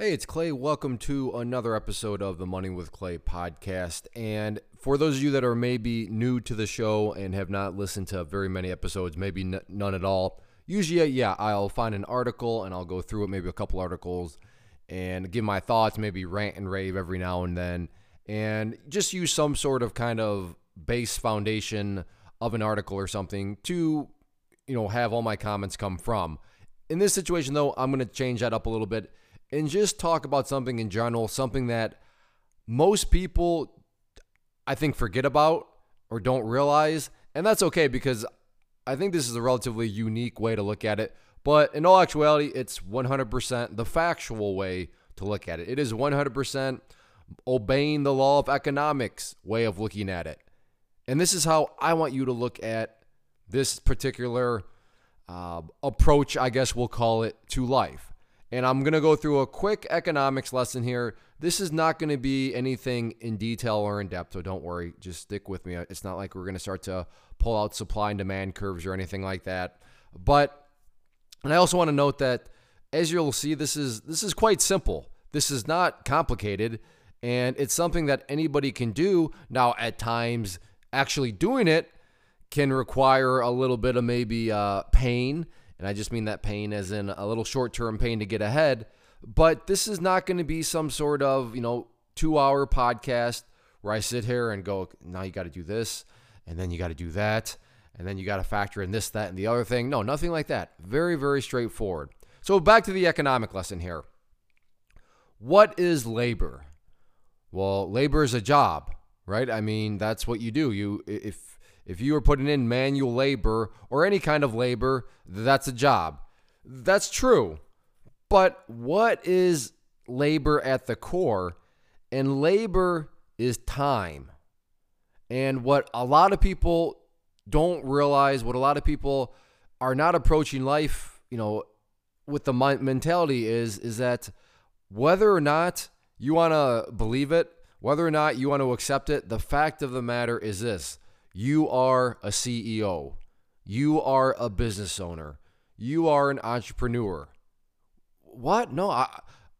Hey, it's Clay. Welcome to another episode of the Money with Clay podcast. And for those of you that are maybe new to the show and have not listened to very many episodes, maybe n- none at all, usually, yeah, I'll find an article and I'll go through it, maybe a couple articles, and give my thoughts, maybe rant and rave every now and then, and just use some sort of kind of base foundation of an article or something to, you know, have all my comments come from. In this situation, though, I'm going to change that up a little bit and just talk about something in general, something that most people, I think, forget about or don't realize. And that's okay because I think this is a relatively unique way to look at it. But in all actuality, it's 100% the factual way to look at it. It is 100% obeying the law of economics way of looking at it. And this is how I want you to look at this particular uh, approach, I guess we'll call it, to life. And I'm going to go through a quick economics lesson here. This is not going to be anything in detail or in depth, so don't worry. Just stick with me. It's not like we're going to start to pull out supply and demand curves or anything like that. But and I also want to note that as you'll see this is this is quite simple. This is not complicated and it's something that anybody can do. Now at times actually doing it can require a little bit of maybe uh, pain and I just mean that pain as in a little short term pain to get ahead. But this is not going to be some sort of, you know, two hour podcast where I sit here and go, now you got to do this, and then you got to do that, and then you got to factor in this, that, and the other thing. No, nothing like that. Very, very straightforward. So back to the economic lesson here. What is labor? Well, labor is a job, right? I mean, that's what you do. You if if you are putting in manual labor or any kind of labor, that's a job. That's true. But what is labor at the core? And labor is time. And what a lot of people don't realize, what a lot of people are not approaching life, you know, with the mentality is is that whether or not you want to believe it, whether or not you want to accept it, the fact of the matter is this you are a CEO. You are a business owner. You are an entrepreneur. What? No, I,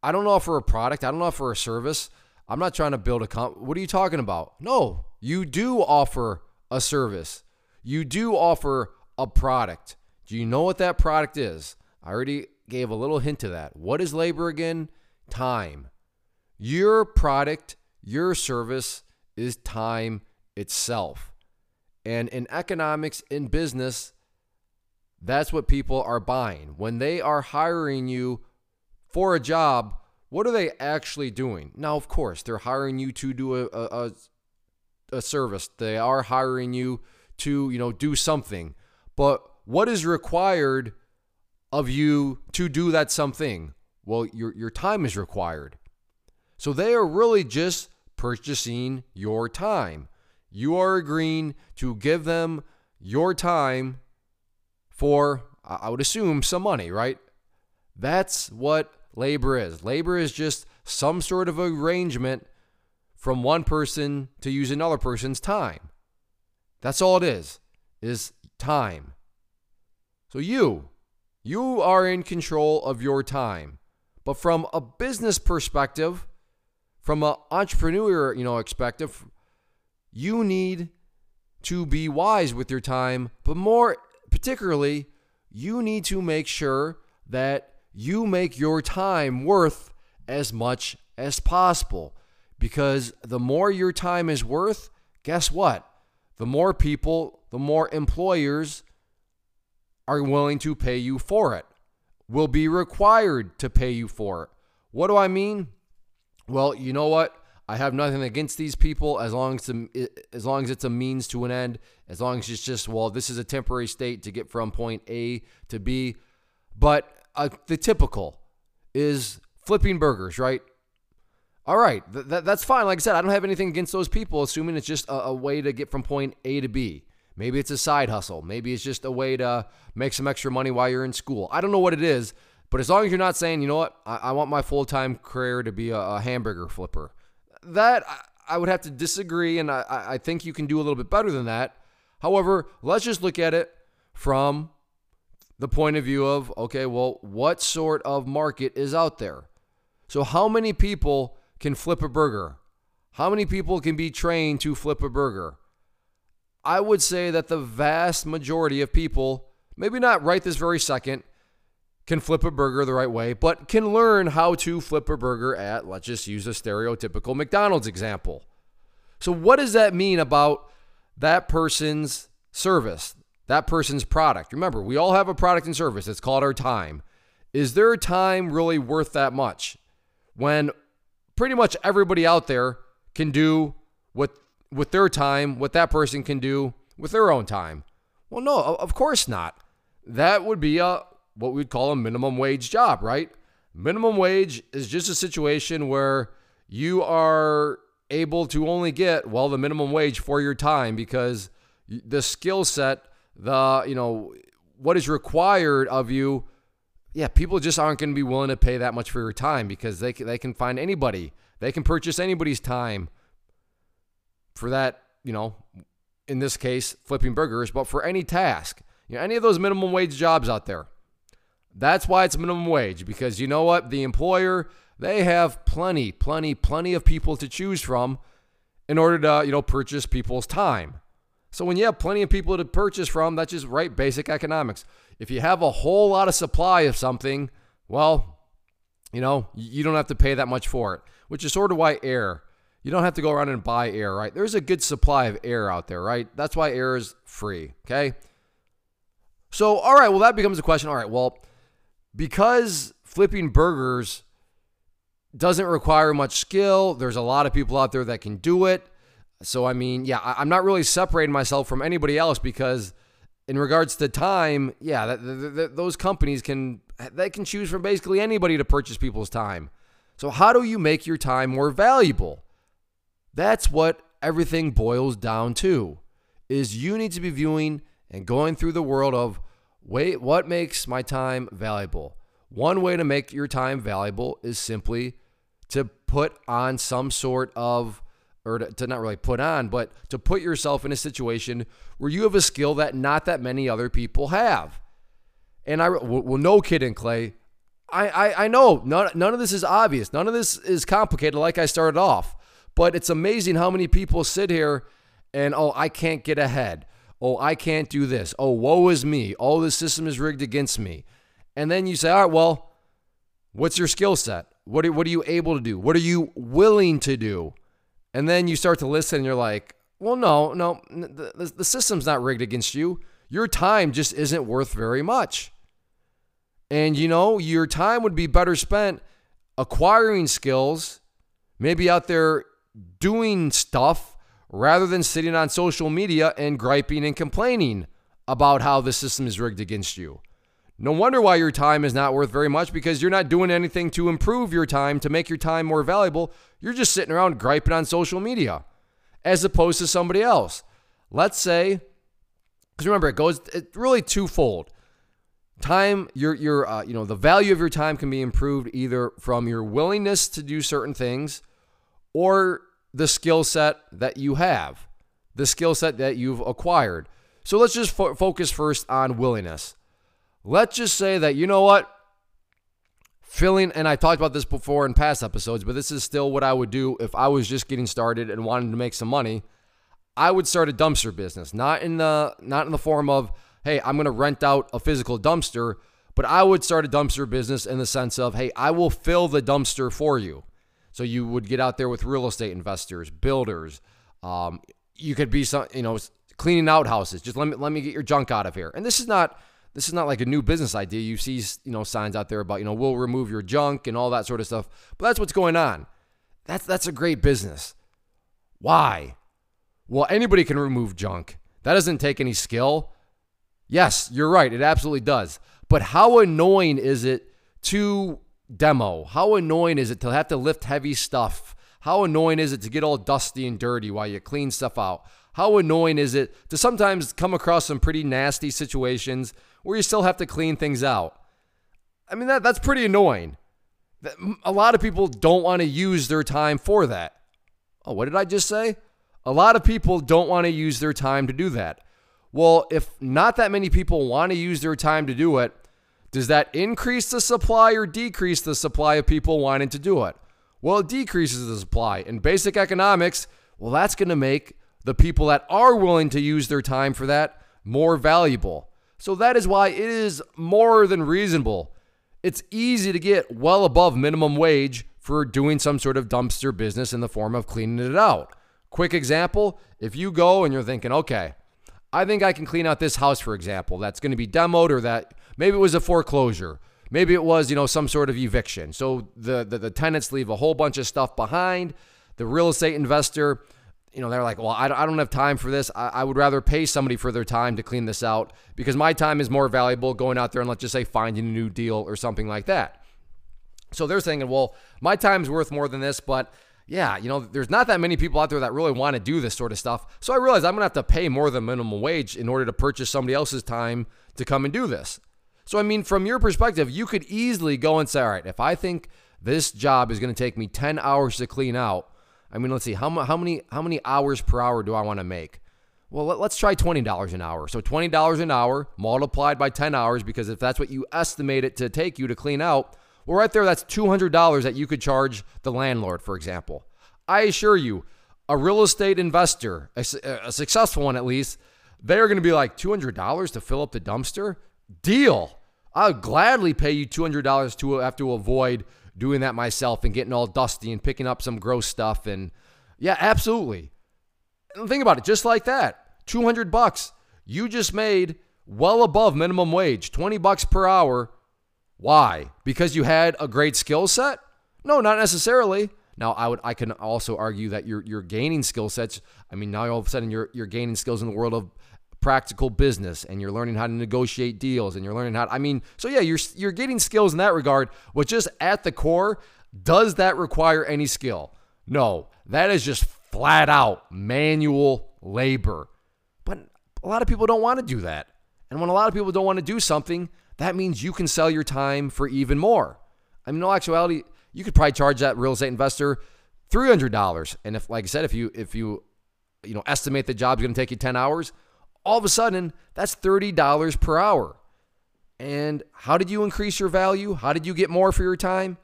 I don't offer a product. I don't offer a service. I'm not trying to build a comp. What are you talking about? No, you do offer a service. You do offer a product. Do you know what that product is? I already gave a little hint to that. What is labor again? Time. Your product, your service is time itself. And in economics, in business, that's what people are buying. When they are hiring you for a job, what are they actually doing? Now, of course, they're hiring you to do a, a, a service. They are hiring you to, you know, do something. But what is required of you to do that something? Well, your, your time is required. So they are really just purchasing your time. You are agreeing to give them your time for, I would assume, some money, right? That's what labor is. Labor is just some sort of arrangement from one person to use another person's time. That's all it is, is time. So you, you are in control of your time. But from a business perspective, from an entrepreneur, you know, perspective, you need to be wise with your time, but more particularly, you need to make sure that you make your time worth as much as possible. Because the more your time is worth, guess what? The more people, the more employers are willing to pay you for it, will be required to pay you for it. What do I mean? Well, you know what? I have nothing against these people as long as as long as it's a means to an end. As long as it's just well, this is a temporary state to get from point A to B. But uh, the typical is flipping burgers, right? All right, th- th- that's fine. Like I said, I don't have anything against those people, assuming it's just a-, a way to get from point A to B. Maybe it's a side hustle. Maybe it's just a way to make some extra money while you're in school. I don't know what it is, but as long as you're not saying, you know what, I, I want my full time career to be a, a hamburger flipper that I would have to disagree, and I, I think you can do a little bit better than that. However, let's just look at it from the point of view of okay, well, what sort of market is out there? So, how many people can flip a burger? How many people can be trained to flip a burger? I would say that the vast majority of people, maybe not right this very second, can flip a burger the right way, but can learn how to flip a burger at, let's just use a stereotypical McDonald's example. So, what does that mean about that person's service, that person's product? Remember, we all have a product and service. It's called our time. Is their time really worth that much when pretty much everybody out there can do what with their time what that person can do with their own time? Well, no, of course not. That would be a what we'd call a minimum wage job, right? Minimum wage is just a situation where you are able to only get well the minimum wage for your time because the skill set, the you know what is required of you, yeah, people just aren't going to be willing to pay that much for your time because they can, they can find anybody, they can purchase anybody's time for that, you know, in this case, flipping burgers, but for any task, you know, any of those minimum wage jobs out there. That's why it's minimum wage because you know what? The employer, they have plenty, plenty, plenty of people to choose from in order to, you know, purchase people's time. So when you have plenty of people to purchase from, that's just right basic economics. If you have a whole lot of supply of something, well, you know, you don't have to pay that much for it, which is sort of why air. You don't have to go around and buy air, right? There's a good supply of air out there, right? That's why air is free, okay? So, all right, well, that becomes a question. All right, well, because flipping burgers doesn't require much skill, there's a lot of people out there that can do it. So, I mean, yeah, I'm not really separating myself from anybody else because, in regards to time, yeah, that, that, that, those companies can they can choose from basically anybody to purchase people's time. So, how do you make your time more valuable? That's what everything boils down to. Is you need to be viewing and going through the world of Wait, what makes my time valuable? One way to make your time valuable is simply to put on some sort of, or to, to, not really put on, but to put yourself in a situation where you have a skill that not that many other people have. And I, well, no kidding, Clay. I, I, I know none, none of this is obvious. None of this is complicated like I started off. But it's amazing how many people sit here and, oh, I can't get ahead. Oh, I can't do this. Oh, woe is me. Oh, the system is rigged against me. And then you say, all right, well, what's your skill set? What are, what are you able to do? What are you willing to do? And then you start to listen and you're like, well, no, no, the, the system's not rigged against you. Your time just isn't worth very much. And you know, your time would be better spent acquiring skills, maybe out there doing stuff rather than sitting on social media and griping and complaining about how the system is rigged against you. No wonder why your time is not worth very much because you're not doing anything to improve your time, to make your time more valuable. You're just sitting around griping on social media as opposed to somebody else. Let's say, because remember, it goes it's really twofold. Time, your your uh, you know the value of your time can be improved either from your willingness to do certain things, or the skill set that you have, the skill set that you've acquired. So let's just fo- focus first on willingness. Let's just say that, you know what? Filling, and I talked about this before in past episodes, but this is still what I would do if I was just getting started and wanted to make some money. I would start a dumpster business, not in the not in the form of, hey, I'm going to rent out a physical dumpster, but I would start a dumpster business in the sense of, hey, I will fill the dumpster for you. So you would get out there with real estate investors, builders. Um, you could be some, you know, cleaning out houses. Just let me let me get your junk out of here. And this is not this is not like a new business idea. You see, you know, signs out there about you know we'll remove your junk and all that sort of stuff. But that's what's going on. That's that's a great business. Why? Well, anybody can remove junk. That doesn't take any skill. Yes, you're right. It absolutely does. But how annoying is it to demo. How annoying is it to have to lift heavy stuff? How annoying is it to get all dusty and dirty while you clean stuff out? How annoying is it to sometimes come across some pretty nasty situations where you still have to clean things out? I mean, that, that's pretty annoying. A lot of people don't want to use their time for that. Oh, what did I just say? A lot of people don't want to use their time to do that. Well, if not that many people want to use their time to do it, Does that increase the supply or decrease the supply of people wanting to do it? Well, it decreases the supply. In basic economics, well, that's going to make the people that are willing to use their time for that more valuable. So that is why it is more than reasonable. It's easy to get well above minimum wage for doing some sort of dumpster business in the form of cleaning it out. Quick example if you go and you're thinking, okay, I think I can clean out this house, for example, that's going to be demoed or that maybe it was a foreclosure. Maybe it was, you know, some sort of eviction. So the, the, the tenants leave a whole bunch of stuff behind. The real estate investor, you know, they're like, well, I, I don't have time for this. I, I would rather pay somebody for their time to clean this out because my time is more valuable going out there and let's just say finding a new deal or something like that. So they're saying, well, my time's worth more than this, but yeah, you know, there's not that many people out there that really want to do this sort of stuff. So I realized I'm going to have to pay more than minimum wage in order to purchase somebody else's time to come and do this. So, I mean, from your perspective, you could easily go and say, all right, if I think this job is going to take me 10 hours to clean out, I mean, let's see, how, how, many, how many hours per hour do I want to make? Well, let, us try $20 an hour. So $20 an hour multiplied by 10 hours, because if that's what you estimate it to take you to clean out, well, right there, that's $200 that you could charge the landlord, for example. I assure you, a real estate investor, a, a successful one at least, they're going to be like $200 to fill up the dumpster? Deal. I'll gladly pay you $200 to have to avoid doing that myself and getting all dusty and picking up some gross stuff. And yeah, absolutely. And think about it just like that 200 bucks. You just made well above minimum wage, 20 bucks per hour. Why? Because you had a great skill set? No, not necessarily. Now, I would I can also argue that you're you're gaining skill sets. I mean, now all of a sudden you're you're gaining skills in the world of practical business and you're learning how to negotiate deals and you're learning how to, I mean, so yeah, you're you're getting skills in that regard, but just at the core, does that require any skill? No. That is just flat out manual labor. But a lot of people don't want to do that. And when a lot of people don't want to do something, that means you can sell your time for even more. I mean, in actuality, you could probably charge that real estate investor $300. And if like I said, if you if you you know estimate the job's going to take you 10 hours, all of a sudden, that's $30 per hour. And how did you increase your value? How did you get more for your time?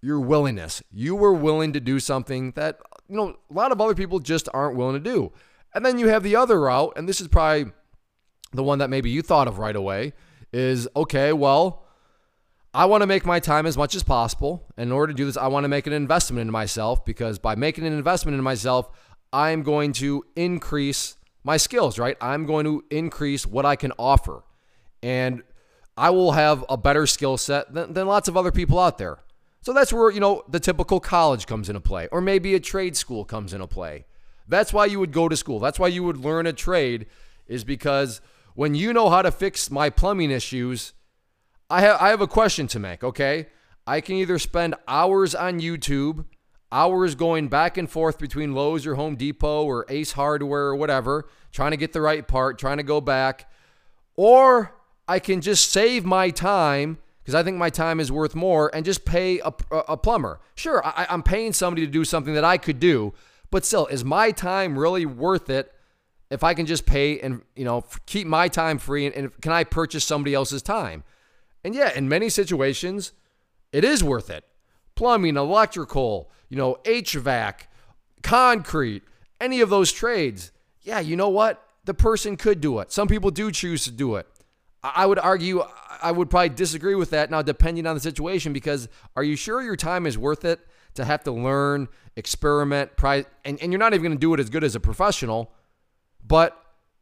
Your willingness. You were willing to do something that, you know, a lot of other people just aren't willing to do. And then you have the other route, and this is probably the one that maybe you thought of right away is okay, well, I want to make my time as much as possible. In order to do this, I want to make an investment in myself because by making an investment in myself, I'm going to increase my skills, right? I'm going to increase what I can offer. And I will have a better skill set than, than lots of other people out there. So that's where, you know, the typical college comes into play, or maybe a trade school comes into play. That's why you would go to school. That's why you would learn a trade, is because when you know how to fix my plumbing issues, I have, I have a question to make, okay? I can either spend hours on YouTube hours going back and forth between Lowe's or Home Depot or Ace Hardware or whatever, trying to get the right part, trying to go back. Or I can just save my time because I think my time is worth more and just pay a, a plumber. Sure, I, I'm paying somebody to do something that I could do, but still, is my time really worth it if I can just pay and you know keep my time free and, and can I purchase somebody else's time? And yeah, in many situations, it is worth it. Plumbing, electrical, you know, HVAC, concrete, any of those trades, yeah, you know what? The person could do it. Some people do choose to do it. I would argue, I would probably disagree with that now, depending on the situation, because are you sure your time is worth it to have to learn, experiment, and, and you're not even going to do it as good as a professional, but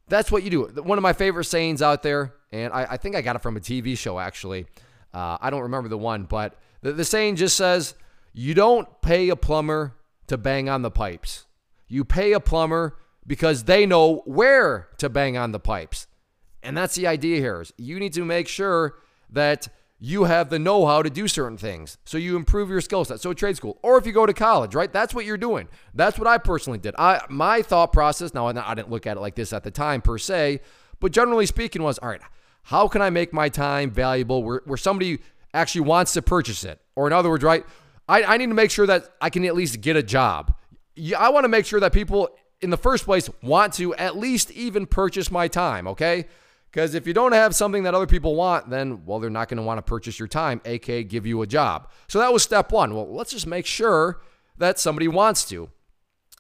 that's what you do. One of my favorite sayings out there, and I, I think I got it from a TV show actually. Uh, I don't remember the one, but the, the saying just says, you don't pay a plumber to bang on the pipes. You pay a plumber because they know where to bang on the pipes. And that's the idea here. Is you need to make sure that you have the know-how to do certain things. So you improve your skill set. So trade school or if you go to college, right? That's what you're doing. That's what I personally did. I my thought process, now I didn't look at it like this at the time per se, but generally speaking was, all right, how can I make my time valuable where, where somebody actually wants to purchase it? Or in other words, right, I, I need to make sure that I can at least get a job. I want to make sure that people in the first place want to at least even purchase my time, okay? Because if you don't have something that other people want, then, well, they're not going to want to purchase your time, aka give you a job. So that was step one. Well, let's just make sure that somebody wants to.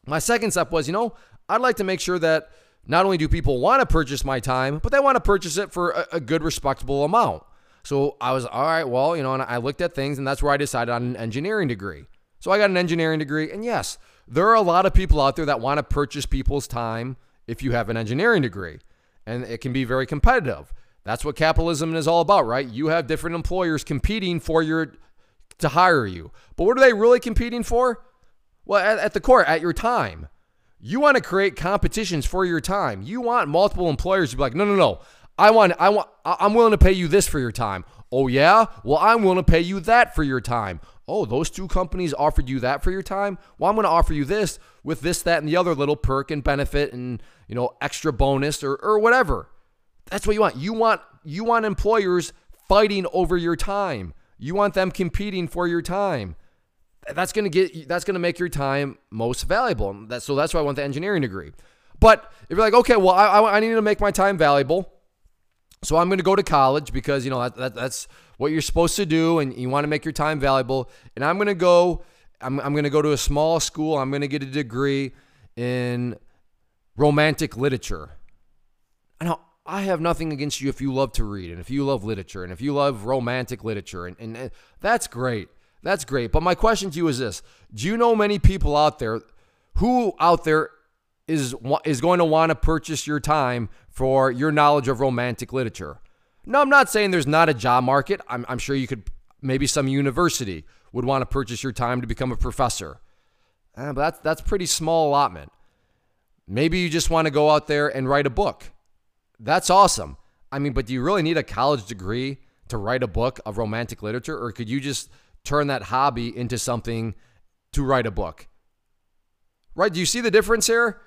My second step was, you know, I'd like to make sure that not only do people want to purchase my time, but they want to purchase it for a, a good, respectable amount. So I was, all right, well, you know, and I looked at things, and that's where I decided on an engineering degree. So I got an engineering degree, and yes, there are a lot of people out there that want to purchase people's time if you have an engineering degree and it can be very competitive. That's what capitalism is all about, right? You have different employers competing for your to hire you. But what are they really competing for? Well, at, at the core, at your time. You want to create competitions for your time. You want multiple employers to be like, no, no, no. I want, I want, I'm willing to pay you this for your time. Oh yeah, well I'm willing to pay you that for your time. Oh, those two companies offered you that for your time. Well, I'm going to offer you this with this, that, and the other little perk and benefit and you know, extra bonus or, or whatever. That's what you want. You want you want employers fighting over your time. You want them competing for your time. That's gonna get that's gonna make your time most valuable. That, so that's why I want the engineering degree. But if you're like, okay, well, I, I need to make my time valuable, so I'm going to go to college because you know that, that, that's what you're supposed to do, and you want to make your time valuable. And I'm going to go. I'm, I'm going to go to a small school. I'm going to get a degree in romantic literature. Now, I have nothing against you if you love to read and if you love literature and if you love romantic literature, and, and, and that's great. That's great. But my question to you is this Do you know many people out there who out there is, is going to want to purchase your time for your knowledge of romantic literature? No, I'm not saying there's not a job market. I'm, I'm sure you could, maybe some university would want to purchase your time to become a professor. Uh, but that's, that's pretty small allotment. Maybe you just want to go out there and write a book. That's awesome. I mean, but do you really need a college degree to write a book of romantic literature? Or could you just turn that hobby into something to write a book? Right? Do you see the difference here?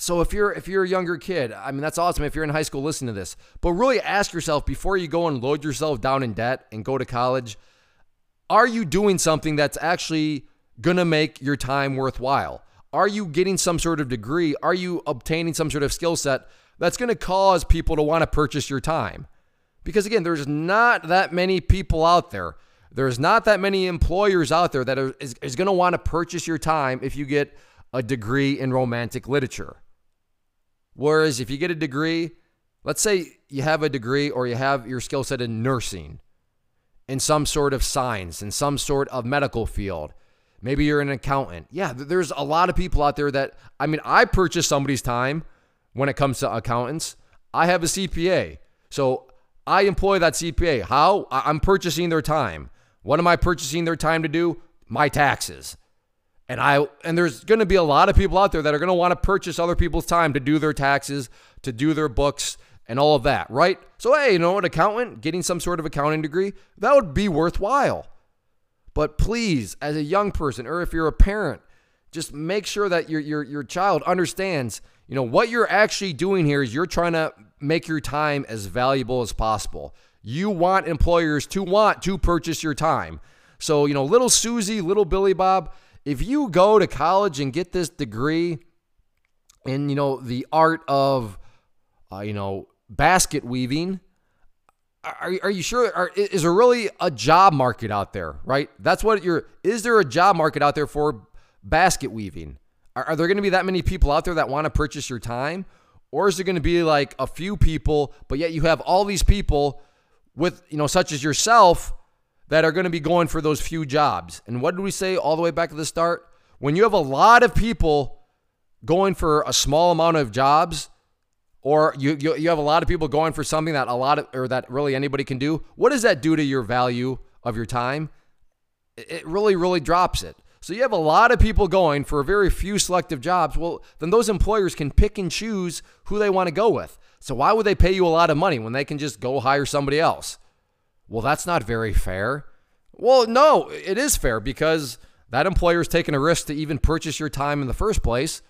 So if you're if you're a younger kid, I mean that's awesome if you're in high school listening to this. But really ask yourself before you go and load yourself down in debt and go to college, are you doing something that's actually going to make your time worthwhile? Are you getting some sort of degree? Are you obtaining some sort of skill set that's going to cause people to want to purchase your time? Because again, there's not that many people out there. There's not that many employers out there that are, is, is going to want to purchase your time if you get a degree in romantic literature. Whereas if you get a degree, let's say you have a degree or you have your skill set in nursing, in some sort of science, in some sort of medical field, Maybe you're an accountant. Yeah, there's a lot of people out there that, I mean, I purchase somebody's time when it comes to accountants. I have a CPA. So I employ that CPA. How? I'm purchasing their time. What am I purchasing their time to do? My taxes. And I and there's going to be a lot of people out there that are going to want to purchase other people's time to do their taxes, to do their books and all of that, right? So hey, you know an accountant, getting some sort of accounting degree, that would be worthwhile. But please, as a young person, or if you're a parent, just make sure that your your your child understands, you know, what you're actually doing here is you're trying to make your time as valuable as possible. You want employers to want to purchase your time. So, you know, little Susie, little Billy Bob, if you go to college and get this degree in, you know, the art of, uh, you know, basket weaving, are, are you sure? Are, is there really a job market out there? Right. That's what you're. Is there a job market out there for basket weaving? Are, are there going to be that many people out there that want to purchase your time, or is it going to be like a few people, but yet you have all these people with you know, such as yourself, that are going to be going for those few jobs? And what did we say all the way back to the start? When you have a lot of people going for a small amount of jobs or you, you, you have a lot of people going for something that a lot of or that really anybody can do what does that do to your value of your time? It really really drops it. So you have a lot of people going for very few selective jobs. Well then those employers can pick and choose who they want to go with. So why would they pay you a lot of money when they can just go hire somebody else well that's not very fair well no it is fair because that employer is taking a risk to even purchase your time in the first place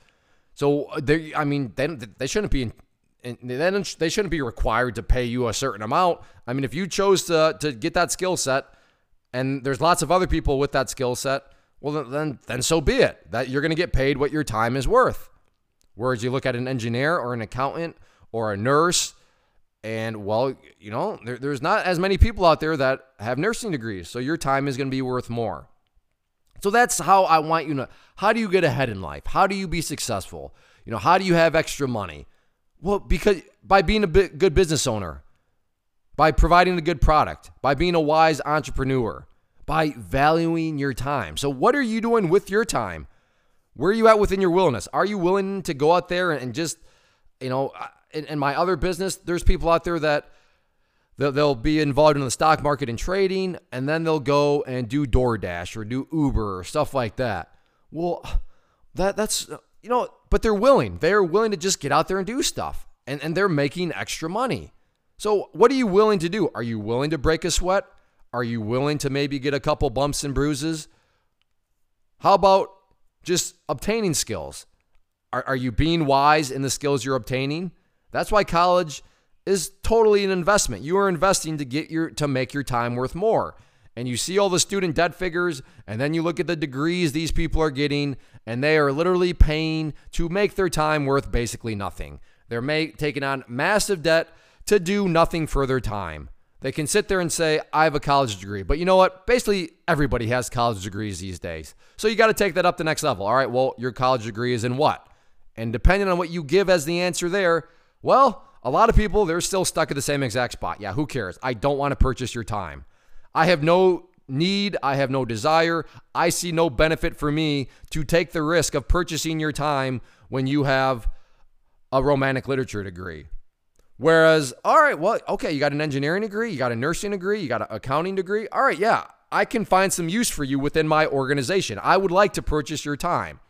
so uh, they i mean they, they shouldn't be then they shouldn't be required to pay you a certain amount. I mean, if you chose to to get that skill set, and there's lots of other people with that skill set, well then then so be it. That you're going to get paid what your time is worth. Whereas you look at an engineer or an accountant or a nurse, And well, you know, there, there's not as many people out there that have nursing degrees. So your time is going to be worth more. So that's how I want you to how do you get ahead in life? How do you be successful? You know, how do you have extra money? Well, because by being a good business owner, by providing a good product, by being a wise entrepreneur, by valuing your time. So, what are you doing with your time? Where are you at within your willingness? Are you willing to go out there and just, you know, in, in my other business, there's people out there that they'll, they'll be involved in the stock market and trading, and then they'll go and do DoorDash or do Uber or stuff like that. Well, that that's you know, but they're willing. They're willing to just get out there and do stuff, and and they're making extra money. So, what are you willing to do? Are you willing to break a sweat? Are you willing to maybe get a couple bumps and bruises? How about just obtaining skills? Are, are you being wise in the skills you're obtaining? That's why college is totally an investment. You are investing to get your to make your time worth more. And you see all the student debt figures, and then you look at the degrees these people are getting, and they are literally paying to make their time worth basically nothing. They're taking on massive debt to do nothing for their time. They can sit there and say, I have a college degree. But you know what? Basically, everybody has college degrees these days. So you got to take that up the next level. All right, well, your college degree is in what? And depending on what you give as the answer there, well, a lot of people, they're still stuck at the same exact spot. Yeah, who cares? I don't want to purchase your time. I have no need, I have no desire, I see no benefit for me to take the risk of purchasing your time when you have a romantic literature degree. Whereas, all right, well, okay, you got an engineering degree, you got a nursing degree, you got an accounting degree. All right, yeah, I can find some use for you within my organization. I would like to purchase your time.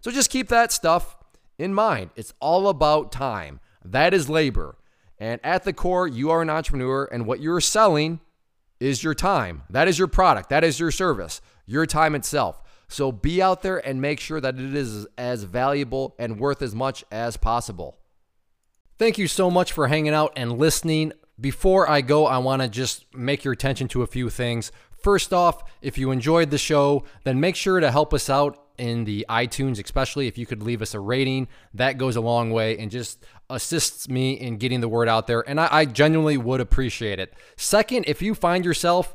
So just keep that stuff in mind. It's all about time. That is labor. And at the core, you are an entrepreneur, and what you're selling is your time. That is your product. That is your service, your time itself. So be out there and make sure that it is as valuable and worth as much as possible. Thank you so much for hanging out and listening. Before I go, I want to just make your attention to a few things. First off, if you enjoyed the show, then make sure to help us out in the iTunes, especially if you could leave us a rating. That goes a long way and just assists me in getting the word out there. And I, I genuinely would appreciate it. Second, if you find yourself